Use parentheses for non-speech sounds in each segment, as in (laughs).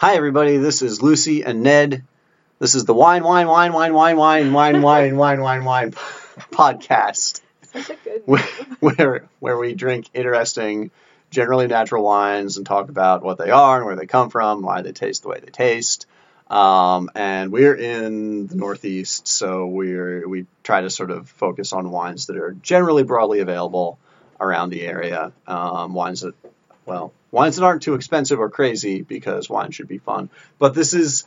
Hi, everybody. This is Lucy and Ned. This is the Wine, Wine, Wine, Wine, Wine, Wine, Wine, Wine, (laughs) Wine, Wine, Wine podcast, Such a good (laughs) where, where we drink interesting, generally natural wines and talk about what they are and where they come from, why they taste the way they taste. Um, and we're in the Northeast, so we're we try to sort of focus on wines that are generally broadly available around the area. Um, wines that, well, wines that aren't too expensive or crazy because wine should be fun. But this is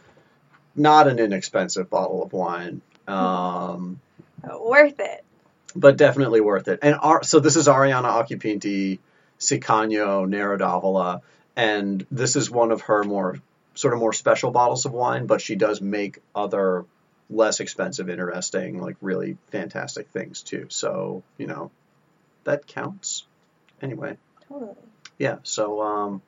not an inexpensive bottle of wine. Um, Worth it. but definitely worth it. And our, so this is Arianna Occhipinti Siccagno Nero d'Avola, and this is one of her more sort of more special bottles of wine, but she does make other less expensive, interesting, like really fantastic things too. So, you know, that counts. Anyway, Totally. Yeah, so um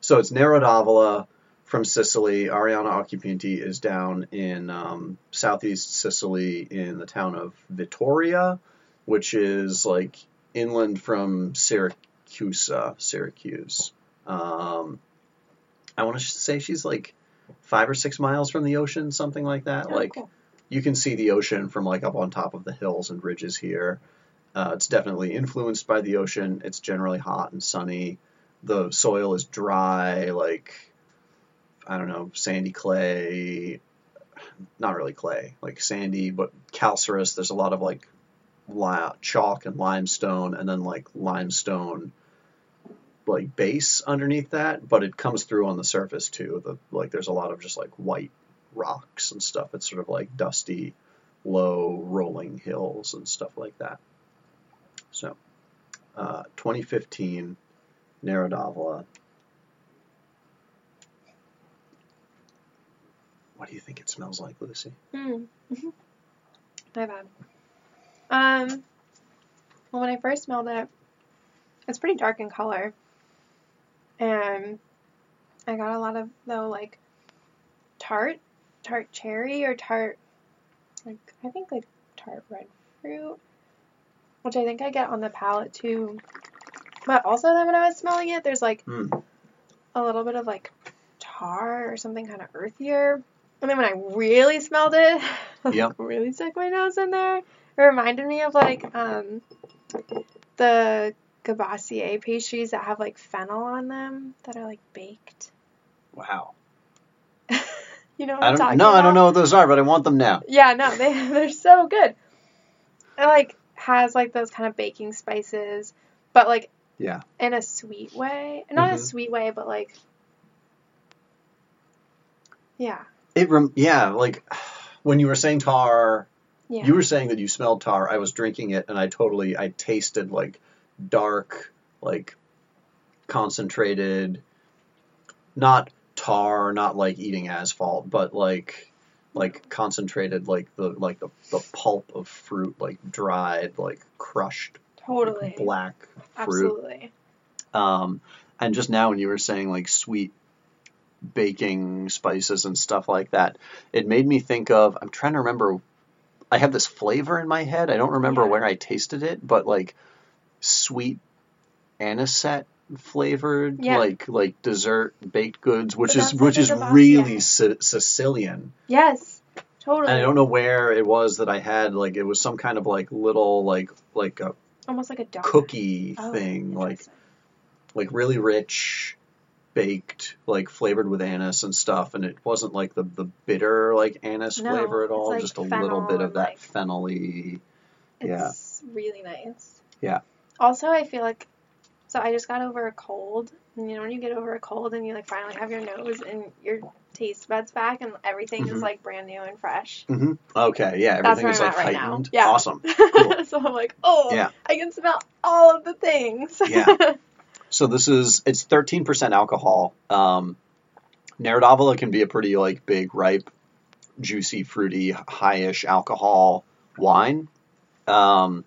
so it's Nero d'Avola from Sicily. Arianna Occhipinti is down in um, southeast Sicily in the town of Vittoria, which is like inland from Syracuse. Syracuse. Um, I want to say she's like five or six miles from the ocean, something like that. Oh, like cool. you can see the ocean from like up on top of the hills and ridges here. Uh, it's definitely influenced by the ocean. It's generally hot and sunny. The soil is dry, like I don't know, sandy clay. Not really clay, like sandy, but calcareous. There's a lot of like li- chalk and limestone, and then like limestone like base underneath that, but it comes through on the surface too. The like there's a lot of just like white rocks and stuff. It's sort of like dusty, low rolling hills and stuff like that. So, uh, 2015 Nero d'Avola. What do you think it smells like, Lucy? Hmm. (laughs) My bad. Um. Well, when I first smelled it, it's pretty dark in color, and I got a lot of though like tart, tart cherry or tart, like I think like tart red fruit, which I think I get on the palate too. But also then when I was smelling it, there's like Hmm. a little bit of like tar or something kind of earthier. And then when I really smelled it, (laughs) like, Yep. really stuck my nose in there. It reminded me of like um the Gabassier pastries that have like fennel on them that are like baked. Wow. (laughs) You know what I I'm don't. talking No, about? I don't know what those are, but I want them now. Yeah, no, they (laughs) they're so good. It like has like those kind of baking spices, but like Yeah. in a sweet way. Not Mhm. a sweet way, but like yeah. It. Rem- yeah. Like when you were saying tar, Yeah. you were saying that you smelled tar. I was drinking it, and I totally. I tasted like dark, like concentrated, not tar, not like eating asphalt, but like like concentrated, like the like the, the pulp of fruit, like dried, like crushed totally. black fruit. Absolutely. Um, and just now when you were saying like sweet baking spices and stuff like that, it made me think of. I'm trying to remember. I have this flavor in my head. I don't remember Yeah. where I tasted it, but like sweet anisette flavored, Yeah. like like dessert baked goods, which But is which is a Gabassier. really Si- Sicilian. Yes. Totally. And I don't know where it was that I had like it was some kind of like little like like a Almost like a donut. cookie Oh, thing, like like really rich baked like flavored with anise and stuff and it wasn't like the the bitter like anise No, flavor at all like just a little bit of that like- fennelly yeah. It's really nice. Yeah. Also, I feel like so I just got over a cold, you know when you get over a cold and you like finally have your nose and your taste buds back and everything Mhm. is like brand new and fresh. hmm okay yeah everything is like right now. Yeah. awesome (laughs) Cool. so I'm like, oh, Yeah. I can smell all of the things. Yeah. so this is it's 13% alcohol um can be a pretty like big ripe juicy fruity highish alcohol wine um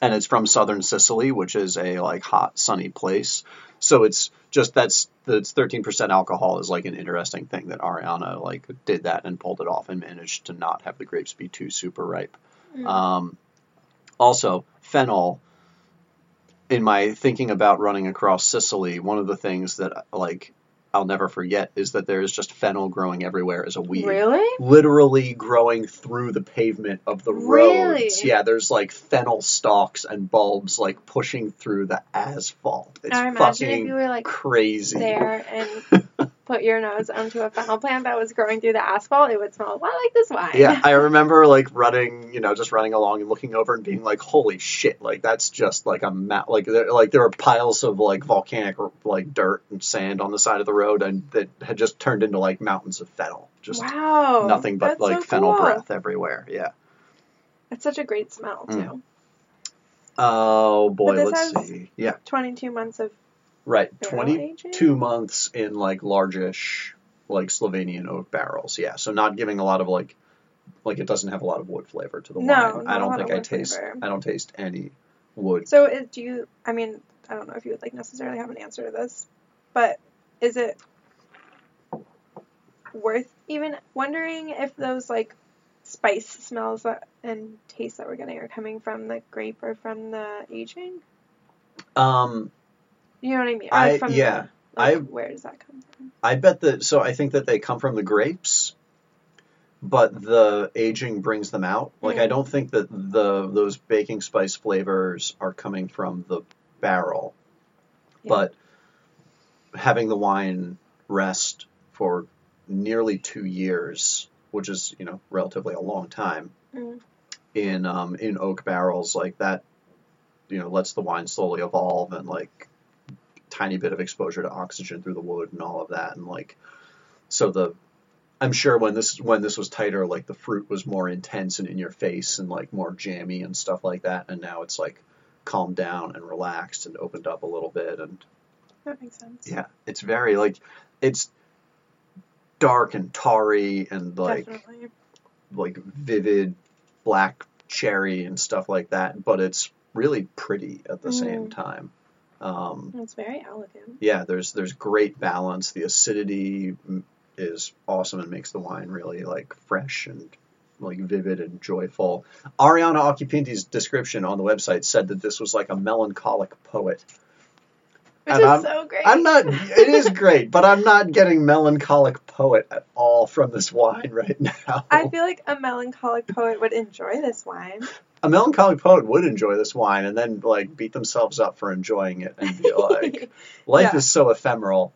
and it's from southern Sicily, which is a like hot, sunny place. So it's just that's that's 13% alcohol is like an interesting thing that Arianna like did that and pulled it off and managed to not have the grapes be too super ripe. Mm. Um, also, fennel. In my thinking about running across Sicily, one of the things that like I'll never forget is that there is just fennel growing everywhere as a weed. Really? Literally growing through the pavement of the Really? roads. Yeah, there's like fennel stalks and bulbs like pushing through the asphalt. It's I imagine if you were like crazy. there and (laughs) put your nose onto a fennel plant that was growing through the asphalt, it would smell a lot like this wine. Yeah, I (laughs) remember like running, you know, just running along and looking over and being like, "Holy shit!" Like that's just like a ma- like there, like there were piles of like volcanic like dirt and sand on the side of the road, and that had just turned into like mountains of fennel, just wow. nothing but like so fennel cool. breath everywhere. Yeah. It's such a great smell too. Mm. Oh boy, let's see. Yeah, 22 months of right. Twenty-two aging? months in like largish like Slovenian oak barrels. Yeah, so not giving a lot of like like it doesn't have a lot of wood flavor to the No, wine. I don't think I taste. flavor. I don't taste any wood. So is, do you? I mean, I don't know if you would like necessarily have an answer to this, but is it worth even wondering if those like spice smells that, and tastes that we're getting are coming from the grape or from the aging? Um, You know what I mean? Or I- from yeah, The, like, I- where does that come from? I bet that. So I think that they come from the grapes, but the aging brings them out. Like I Mm. don't think that the those baking spice flavors are coming from the barrel, Yeah. but having the wine rest for nearly two years, which is you know relatively a long time Mm. in um, in oak barrels like that, you know lets the wine slowly evolve and like tiny bit of exposure to oxygen through the wood and all of that and like so the I'm sure when this when this was tighter like the fruit was more intense and in your face and like more jammy and stuff like that and now it's like calmed down and relaxed and opened up a little bit and That makes sense. yeah it's very like it's dark and tarry and like Definitely. like vivid black cherry and stuff like that, but it's really pretty at the same Mm. time. Um, It's very elegant. yeah, there's there's great balance. The acidity is awesome and makes the wine really like fresh and like vivid and joyful. Arianna Occhipinti's description on the website said that this was like a melancholic poet. Which And is I'm- so great. I'm not. It is great, but I'm not getting melancholic poet at all from this wine right now. I feel like a melancholic poet would enjoy this wine. A melancholic poet would enjoy this wine and then like beat themselves up for enjoying it and be like, (laughs) life Yeah. is so ephemeral.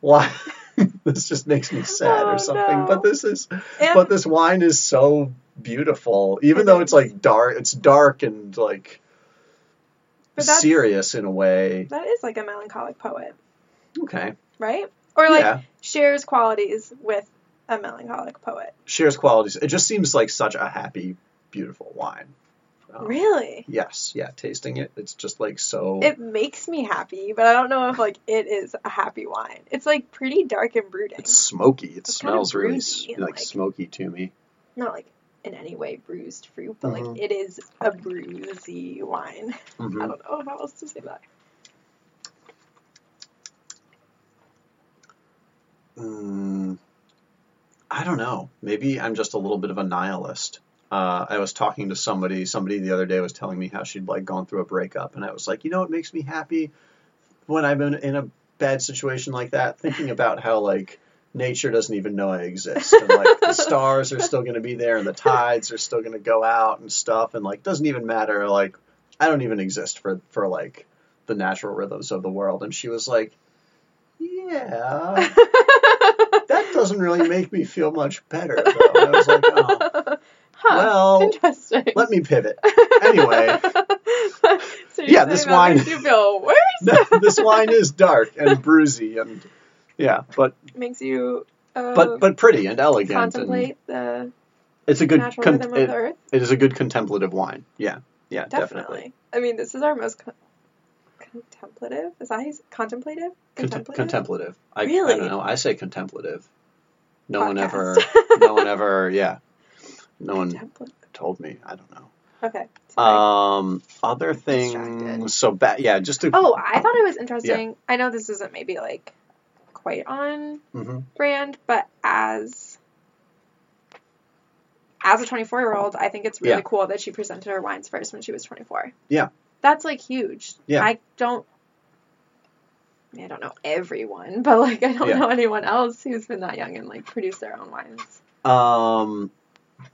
Why? (laughs) this just makes me sad Oh, or something. no. But this is, And but this wine is so beautiful, even though it's like dark. It's dark and like serious in a way. that is like a melancholic poet, Okay. right? Or like yeah. shares qualities with a melancholic poet. Shares qualities. It just seems like such a happy, beautiful wine. Um, Really? Yes. Yeah. Tasting it, it's just like so. It makes me happy, but I don't know if like it is a happy wine. It's like pretty dark and brooding. it's smoky. It It's smells really s- bruisey and, like like- smoky to me. Not like in any way bruised fruit, but Mhm. like it is a bruisey wine. (laughs) Mhm. I don't know how else to say that. Mm, I don't know. Maybe I'm just a little bit of a nihilist. Uh, I was talking to somebody. Somebody the other day was telling me how she'd like gone through a breakup, and I was like, you know, what makes me happy when I'm in, in a bad situation like that, thinking (laughs) about how like nature doesn't even know I exist, and like the (laughs) stars are still going to be there, and the tides are still going to go out and stuff, and like doesn't even matter. Like I don't even exist for for like the natural rhythms of the world. And she was like, yeah (laughs) that doesn't really make me feel much better though. I was like, oh, huh, well, interesting. let me pivot. (laughs) Anyway. (laughs) so Yeah, this wine- you feel worse. this wine is dark and bruisey and yeah, but makes you uh, but but pretty and elegant and contemplate the it's a good con- it, earth. it is a good contemplative wine. Yeah. Yeah, Definitely. definitely. I mean, this is our most con- contemplative. Is that how you s- contemplative? Contem- contemplative. I, I don't know. I say contemplative. No one ever (laughs) no one ever yeah. No one Contemplative. told me. I don't know. Okay. sorry. Um, other things. Distracted. So bad. Yeah, just to. oh, I thought it was interesting. I know this isn't maybe like quite on Mhm. brand, but as as a 24 year old, I think it's really Yeah. cool that she presented her wines first when she was 24. Yeah. That's like huge. Yeah. I don't I, mean, I don't know everyone, (laughs) but like I don't Yeah. know anyone else who's been that young and like produced their own wines. Um,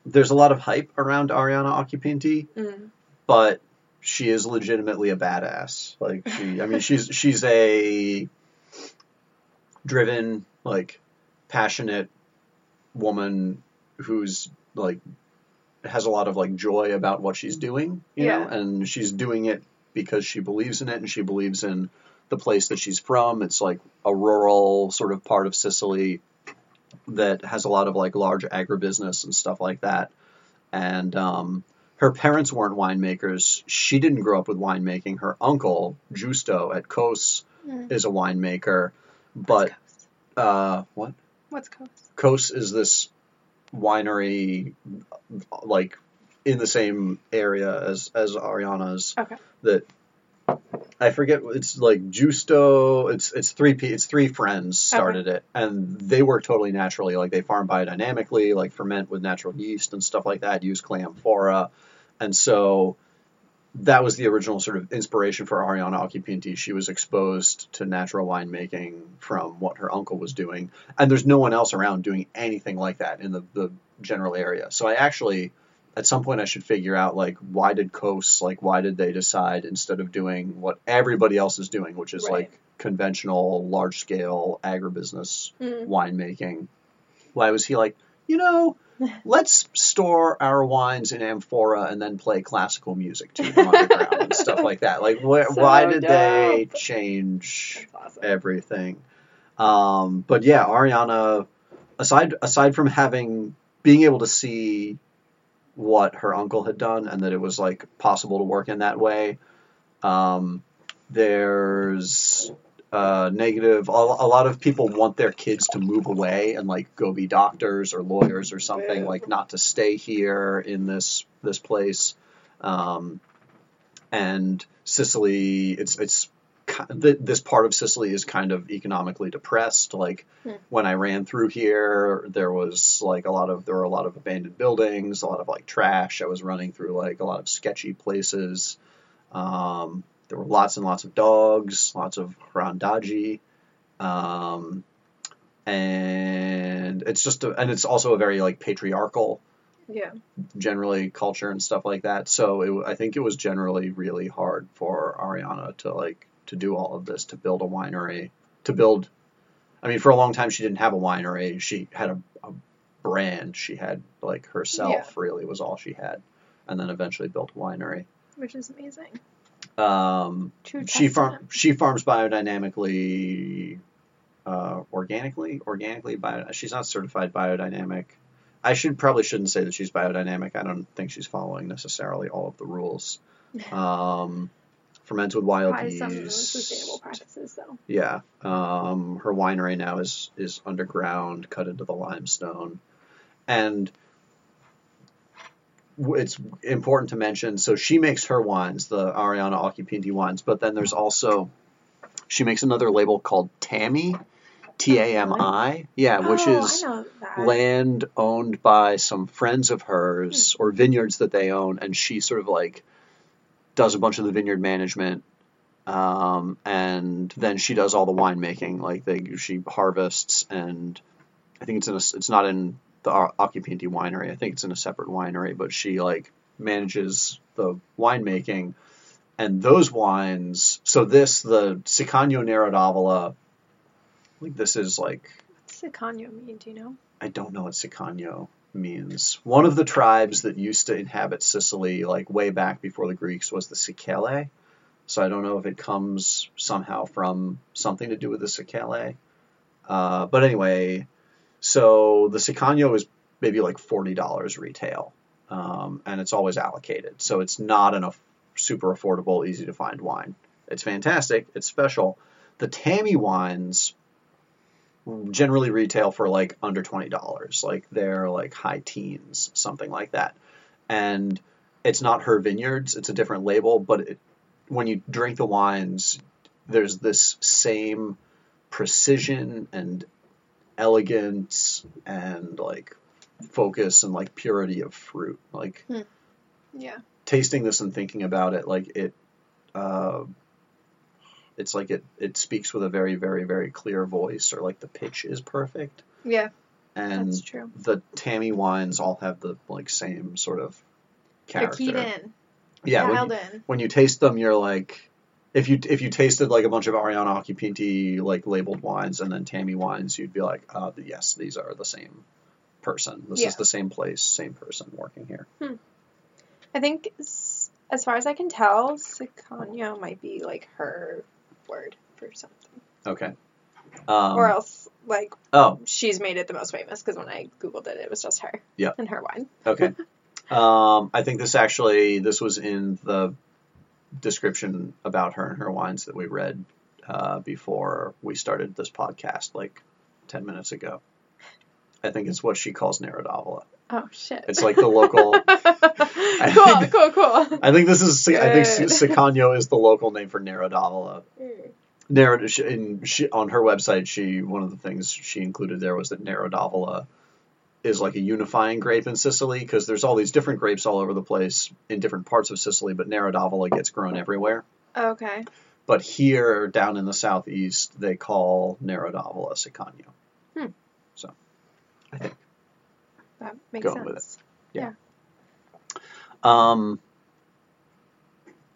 there's a lot of hype around Arianna Occhipinti, Mm. but she is legitimately a badass. Like she, I mean, she's she's a driven, like passionate woman who's like has a lot of like joy about what she's doing, you know, Yeah. and she's doing it because she believes in it and she believes in the place that she's from. It's like a rural sort of part of Sicily that has a lot of like large agribusiness and stuff like that. And um, her parents weren't winemakers. She didn't grow up with winemaking. Her uncle, Giusto at COS, Mm. is a winemaker. But uh, what? What's COS? COS is this winery, like in the same area as as Arianna's. Okay. That I forget. It's like Giusto. It's it's three pe- it's three friends started it, and they work totally naturally. Like they farm biodynamically, like ferment with natural yeast and stuff like that. Use clay amphora, and so that was the original sort of inspiration for Arianna Occhipinti. She was exposed to natural winemaking from what her uncle was doing, and there's no one else around doing anything like that in the, the general area. So I actually, at some point, I should figure out like why did COS like why did they decide instead of doing what everybody else is doing, which is Right. like conventional large scale agribusiness Mm. winemaking. Why was he like, you know, (laughs) let's store our wines in amphora and then play classical music to them underground and stuff like that. Like, wh- (laughs) So why did they change awesome. everything? Um, but yeah, Arianna, aside aside from having being able to see what her uncle had done and that it was like possible to work in that way, um, there's uh, negative. A, a lot of people want their kids to move away and like go be doctors or lawyers or something, like not to stay here in this this place. Um, and Sicily, it's it's this part of Sicily is kind of economically depressed. Like Hmm. when I ran through here, there was like a lot of there were a lot of abandoned buildings, a lot of like trash. I was running through like a lot of sketchy places. Um, there were lots and lots of dogs, lots of randagi. Um, and it's just a, and it's also a very like patriarchal Yeah. generally culture and stuff like that. So it, I think it was generally really hard for Arianna to like to do all of this, to build a winery, to build. I mean, for a long time she didn't have a winery. She had a, a brand. She had like herself Yeah. really was all she had, and then eventually built a winery. Which is amazing. Um, True. she farm she farms biodynamically, uh, organically, organically bio. She's not certified biodynamic. I should probably shouldn't say that she's biodynamic. I don't think she's following necessarily all of the rules. (laughs) Um, ferments with wild some those yeast. sustainable practices, though. Yeah. Um, her winery now is is underground, cut into the limestone, and it's important to mention. So she makes her wines, the Arianna Occhipinti wines, but then there's also she makes another label called Tami, T A M I. Yeah, which oh, is I know that. land owned by some friends of hers or vineyards that they own, and she sort of like does a bunch of the vineyard management, um, and then she does all the winemaking. Like they, she harvests, and I think it's in a, it's not in the Occhipinti winery. I think it's in a separate winery, but she like manages the winemaking. And those wines, so this, the Siccagno Nero d'Avola, like this is like What's Siccagno mean? Do you know? I don't know what Siccagno means. One of the tribes that used to inhabit Sicily, like way back before the Greeks, was the Sicele. So I don't know if it comes somehow from something to do with the Sicele. Uh, but anyway, so the Siccagno is maybe like forty dollars retail, um, and it's always allocated. So it's not an super affordable, easy to find wine. It's fantastic. It's special. The Tami wines generally retail for like under twenty dollars. Like they're like high teens, something like that. And it's not her vineyards; it's a different label. But it, when you drink the wines, there's this same precision and elegance and like focus and like purity of fruit. Like Yeah. tasting this and thinking about it, like it. Uh, it's like it it speaks with a very very very clear voice, or like the pitch is perfect. Yeah, And that's true. the Tami wines all have the like same sort of character. They're keyed in. Yeah, when dialed you, in. when you taste them, you're like, if you if you tasted like a bunch of Arianna Occhipinti like labeled wines and then Tami wines, you'd be like, uh, yes, these are the same person. This Yeah. is the same place, same person working here. I think, s- as far as I can tell, Siccagno might be like her word for something, Okay. Um, or else like oh, she's made it the most famous because when I googled it, it was just her. Yeah. And her wine. okay. (laughs) um, I think this actually this was in the description about her and her wines that we read uh, before we started this podcast, like ten minutes ago. I think it's what she calls Nero d'Avola. Oh shit. It's like the local. (laughs) cool, cool, cool. I think this is. I think. Siccagno is the local name for Nero d'Avola. Mm. Narod in, she, on her website, she one of the things she included there was that Nero d'Avola is like a unifying grape in Sicily because there's all these different grapes all over the place in different parts of Sicily, but Nero d'Avola gets grown everywhere. Okay. But here, down in the southeast, they call Narodavola Siccagno. Hmm. So, I think. That makes Going with sense. Um,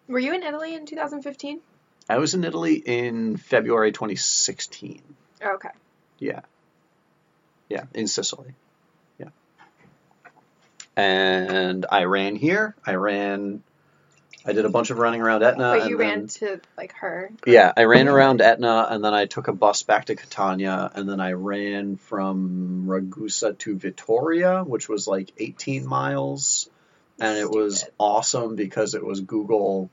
Were you in Italy in 2015? I was in Italy in February 2016. Okay. Yeah. Yeah, in Sicily. Yeah. And I ran here. I ran. I did a bunch of running around Etna. but and you then- ran to like her. Yeah, I ran around Etna, and then I took a bus back to Catania, and then I ran from Ragusa to Vittoria, which was like 18 miles, and it was awesome because it was Google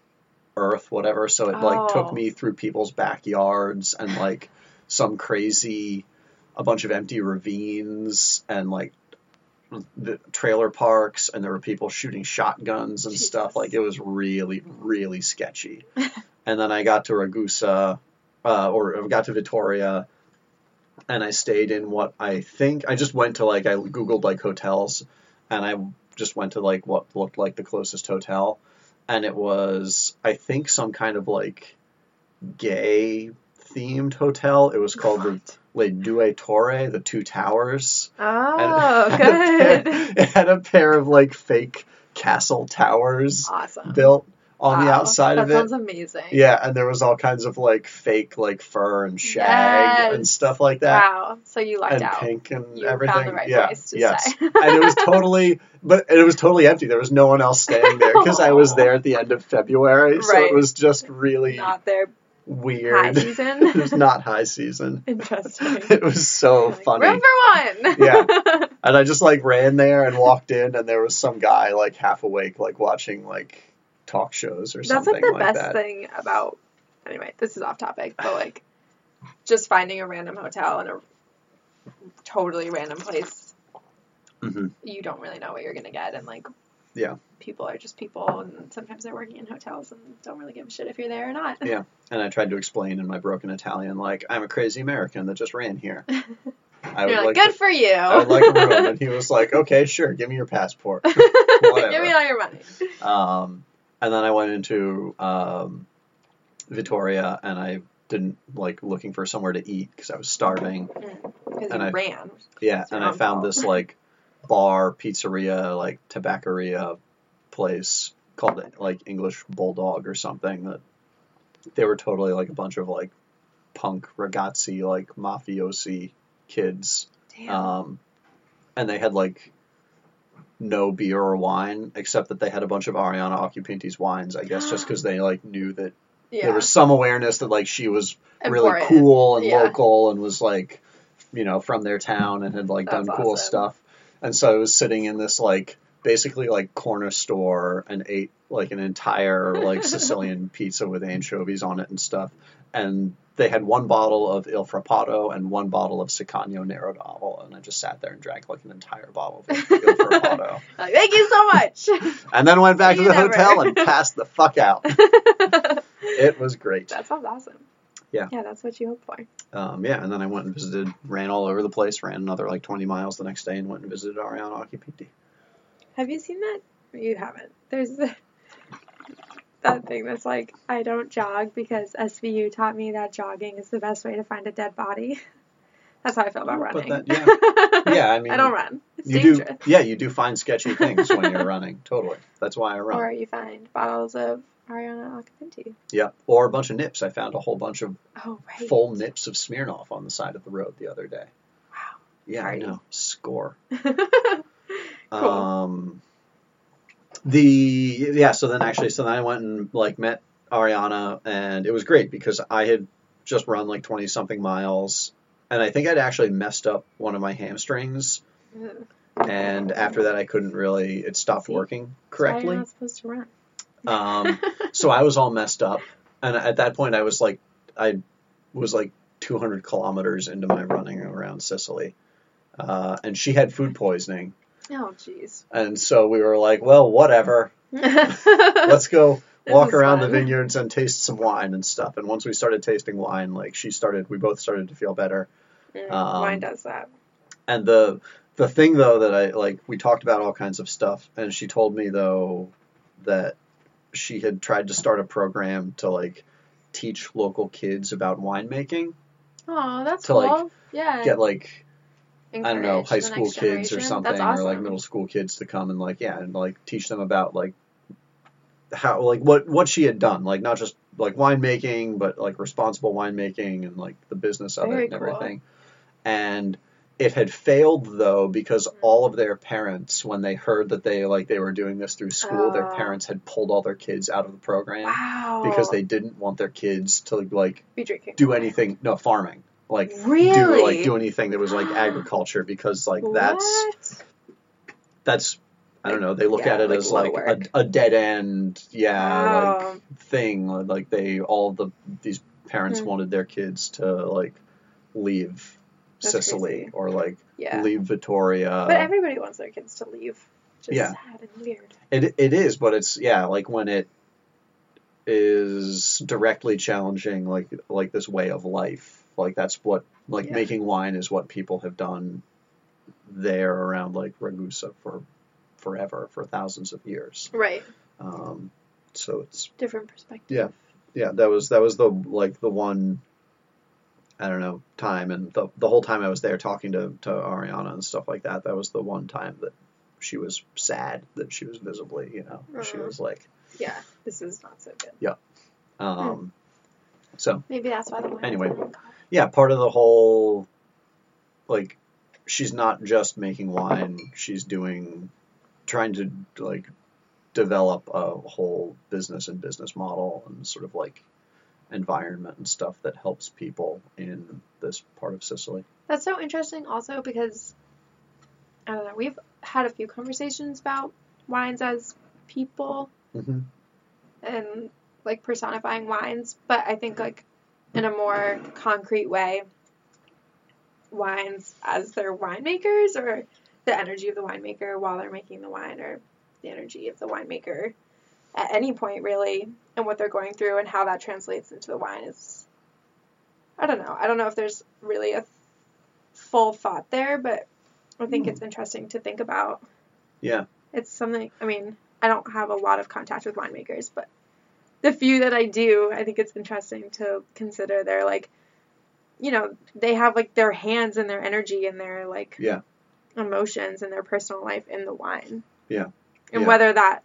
Earth, whatever. So it like took Oh. me through people's backyards and like some crazy, a bunch of empty ravines and like the trailer parks, and there were people shooting shotguns and stuff. Like it was really, really sketchy. (laughs) and then I got to Ragusa, uh, or I got to Vittoria, and I stayed in what I think I just went to like I googled like hotels, and I just went to like what looked like the closest hotel, and it was I think some kind of like gay themed hotel. It was called the What? Le Due Torre, the Two Towers. Oh, And it had pair- good. (laughs) It had a pair of like fake castle towers Awesome. built on the outside of it. That sounds amazing. Yeah, and there was all kinds of like fake like fur and shag and stuff like that. Wow. So you lucked And out. pink and You everything. found the right yeah, place to yes. stay. and it was totally, but it was totally empty. There was no one else staying there because I was (laughs) there at the end of February, so Right. it was just really Not their high weird. season. (laughs) it was not high season. (laughs) Interesting. (laughs) It was so Like, funny. Room for one. Yeah. And I just like ran there and walked in, and there was some guy like half awake, like watching like talk shows or something. That's like the like best that. thing about. Anyway, this is off topic, but like, just finding a random hotel in a totally random place, hmm you don't really know what you're gonna get, and like, Yeah. people are just people, and sometimes they're working in hotels and don't really give a shit if you're there or not. Yeah. And I tried to explain in my broken Italian, like I'm a crazy American that just ran here. (laughs) I would like, like good to, for you. I would like a room, and (laughs) he was like, okay, sure, give me your passport. (laughs) Give me all your money. Um, and then I went into um, Vittoria, and I didn't like looking for somewhere to eat because I was starving. Because And you I- ran. Yeah, and I found this like bar, pizzeria, like tabacaria place called like English Bulldog or something that they were totally like a bunch of like punk ragazzi, like mafiosi kids. Damn. Um, and they had like no beer or wine, except that they had a bunch of Arianna Occhipinti's wines, I guess, just (gasps) because they like knew that yeah. there was some awareness that like she was really cool and Yeah. local and was like you know from their town and had like That's done cool awesome. stuff and so i was sitting in this like basically like corner store and ate like an entire like (laughs) sicilian pizza with anchovies on it and stuff and they had one bottle of il frappato and one bottle of Siccagno Nero d'Avola and i just sat there and drank like an entire bottle of il il (laughs) frappato (laughs) Like, thank you so much. and then went back to the never. hotel and passed the fuck out it was great that sounds awesome. Yeah. Yeah, that's what you hope for. um, yeah, and then I went and visited, ran all over the place, ran another like 20 miles the next day, and went and visited Arianna Occhipinti. Have you seen that? You haven't. There's (laughs) that thing that's like, I don't jog because SVU taught me that jogging is the best way to find a dead body. (laughs) That's how I feel about Oh, but running. that- (laughs) yeah. I mean, I don't run. It's you dangerous. do. Yeah, you do find sketchy things when you're running. Totally. That's why I run. Or you find bottles of Arianna Occhipinti. Yeah. Or a bunch of nips. I found a whole bunch of Oh, right. full nips of Smirnoff on the side of the road the other day. Wow. Yeah, Party. I know. Score. (laughs) Cool. Um, the yeah. So then actually, so then I went and like met Arianna, and it was great because I had just run like twenty something miles, and I think I'd actually messed up one of my hamstrings, and after that I couldn't really. It stopped See? working correctly. You're not supposed to run. Um, (laughs) so I was all messed up, and at that point I was like, I was like 200 kilometers into my running around Sicily, uh, and she had food poisoning, oh, jeez. and so we were like, well, whatever, (laughs) Let's go walk around the vineyards and taste some wine and stuff. And once we started tasting wine, like she started, we both started to feel better. Mm, Um, Wine does that. And the the thing though that I like, we talked about all kinds of stuff, and she told me though that she had tried to start a program to like teach local kids about winemaking, Oh, that's to, cool. like, yeah. get like I don't know high school kids or something, awesome. or like middle school kids to come and like yeah, and like teach them about like how like what what she had done, like not just like winemaking, but like responsible winemaking and like the business of Very it and cool. everything. And it had failed though because Mm. all of their parents, when they heard that they like they were doing this through school, their Oh. parents had pulled all their kids out of the program Wow. because they didn't want their kids to like be drinking. do anything no farming like really? do like do anything that was like agriculture because like that's What? that's I don't know they look Yeah, at it like as like a, a dead end yeah like thing like they all the these parents Hmm. wanted their kids to like leave That's Sicily crazy. or like Yeah. leave Vittoria but everybody wants their kids to leave. Is Yeah. sad and weird. It it is, but it's yeah, like when it is directly challenging like like this way of life. Like that's what like Yeah. making wine is what people have done there around like Ragusa for forever, for thousands of years. Right. Um, so it's Different perspective. Yeah. yeah, that was that was the like the one I don't know time, and the the whole time I was there talking to to Arianna and stuff like that. That was the one time that she was sad that she was visibly, you know, she Mhm. was like, Yeah. This is not so good. Yeah. Um, so Maybe that's why the wine Anyway. yeah, part of the whole like she's not just making wine; she's doing trying to like develop a whole business and business model and sort of like environment and stuff that helps people in this part of Sicily. That's so interesting also because I don't know, we've had a few conversations about wines as people Mm-hmm. and like personifying wines, but I think like in a more concrete way, wines as their winemakers or the energy of the winemaker while they're making the wine or the energy of the winemaker at any point really and what they're going through and how that translates into the wine is I don't know. I don't know if there's really a full thought there, but I think it's hmm. interesting to think about. Yeah. It's something I mean, I don't have a lot of contact with winemakers, but the few that I do, I think it's interesting to consider their like you know, they have like their hands and their energy and their like Yeah. emotions and their personal life in the wine. Yeah. And Yeah. whether that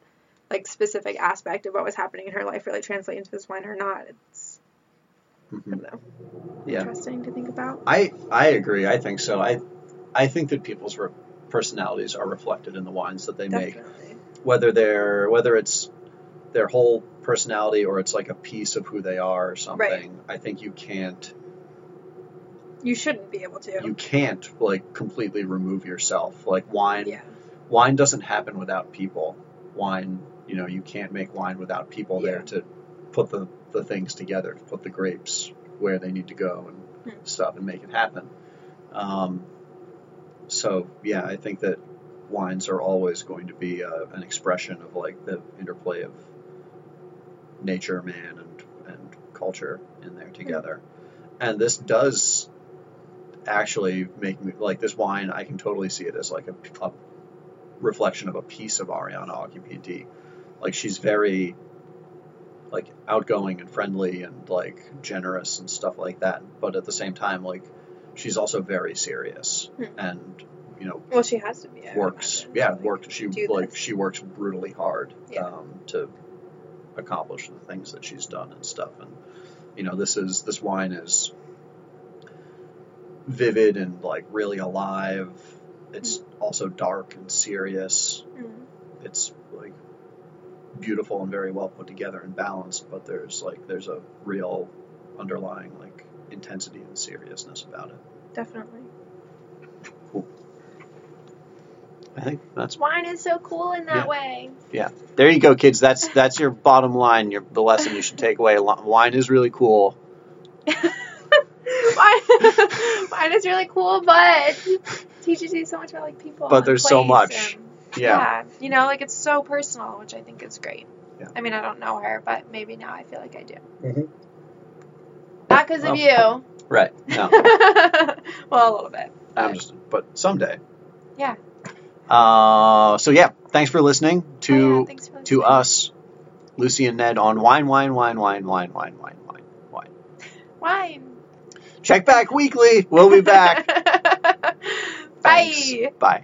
like specific aspect of what was happening in her life really translate into this wine or not, it's I hmm don't know. Yeah. Interesting to think about. I I agree. I think so. I I think that people's re- personalities are reflected in the wines that they make. Definitely. whether they're whether it's their whole personality or it's like a piece of who they are or something Right. i think you can't You shouldn't be able to. you can't like completely remove yourself like wine yeah. wine doesn't happen without people wine you know you can't make wine without people Yeah. there to put the the things together to put the grapes where they need to go and Hmm. stuff and make it happen um, so yeah i think that wines are always going to be uh, an expression of like the interplay of nature man and and culture in there together and this does actually make me like this wine i can totally see it as like a, a reflection of a piece of arianna Occhipinti. Like she's very like outgoing and friendly and like generous and stuff like that. But at the same time, like she's also very serious Hmm. and you know Well, she has to be. I works. Yeah, like, works. She like this. she works brutally hard Yeah. um, to accomplish the things that she's done and stuff. And you know, this is this wine is vivid and like really alive. It's also dark and serious. Mm. It's like beautiful and very well put together and balanced, but there's like there's a real underlying like intensity and seriousness about it. Definitely. I think that's Wine is so cool in that Yeah. way. Yeah. There. You go, kids. That's that's your bottom line. Your the lesson you should take away. Wine is really cool. (laughs) Wine, (laughs) wine is really cool, but teaches you so much about like people. But there's so place much. And- Yeah. You know, like it's so personal, which I think is great. Yeah. I mean, I don't know her, but maybe now I feel like I do. Mhm. Not because of you. Right. (laughs) No, well, a little bit. I'm just. But someday. Yeah. Uh. So yeah. Thanks for listening to Oh, yeah, for to us, Lucy and Ned on wine, wine, wine, wine, wine, wine, wine, wine, wine. Wine. Check back weekly. We'll be back. (laughs) Bye. Thanks. Bye.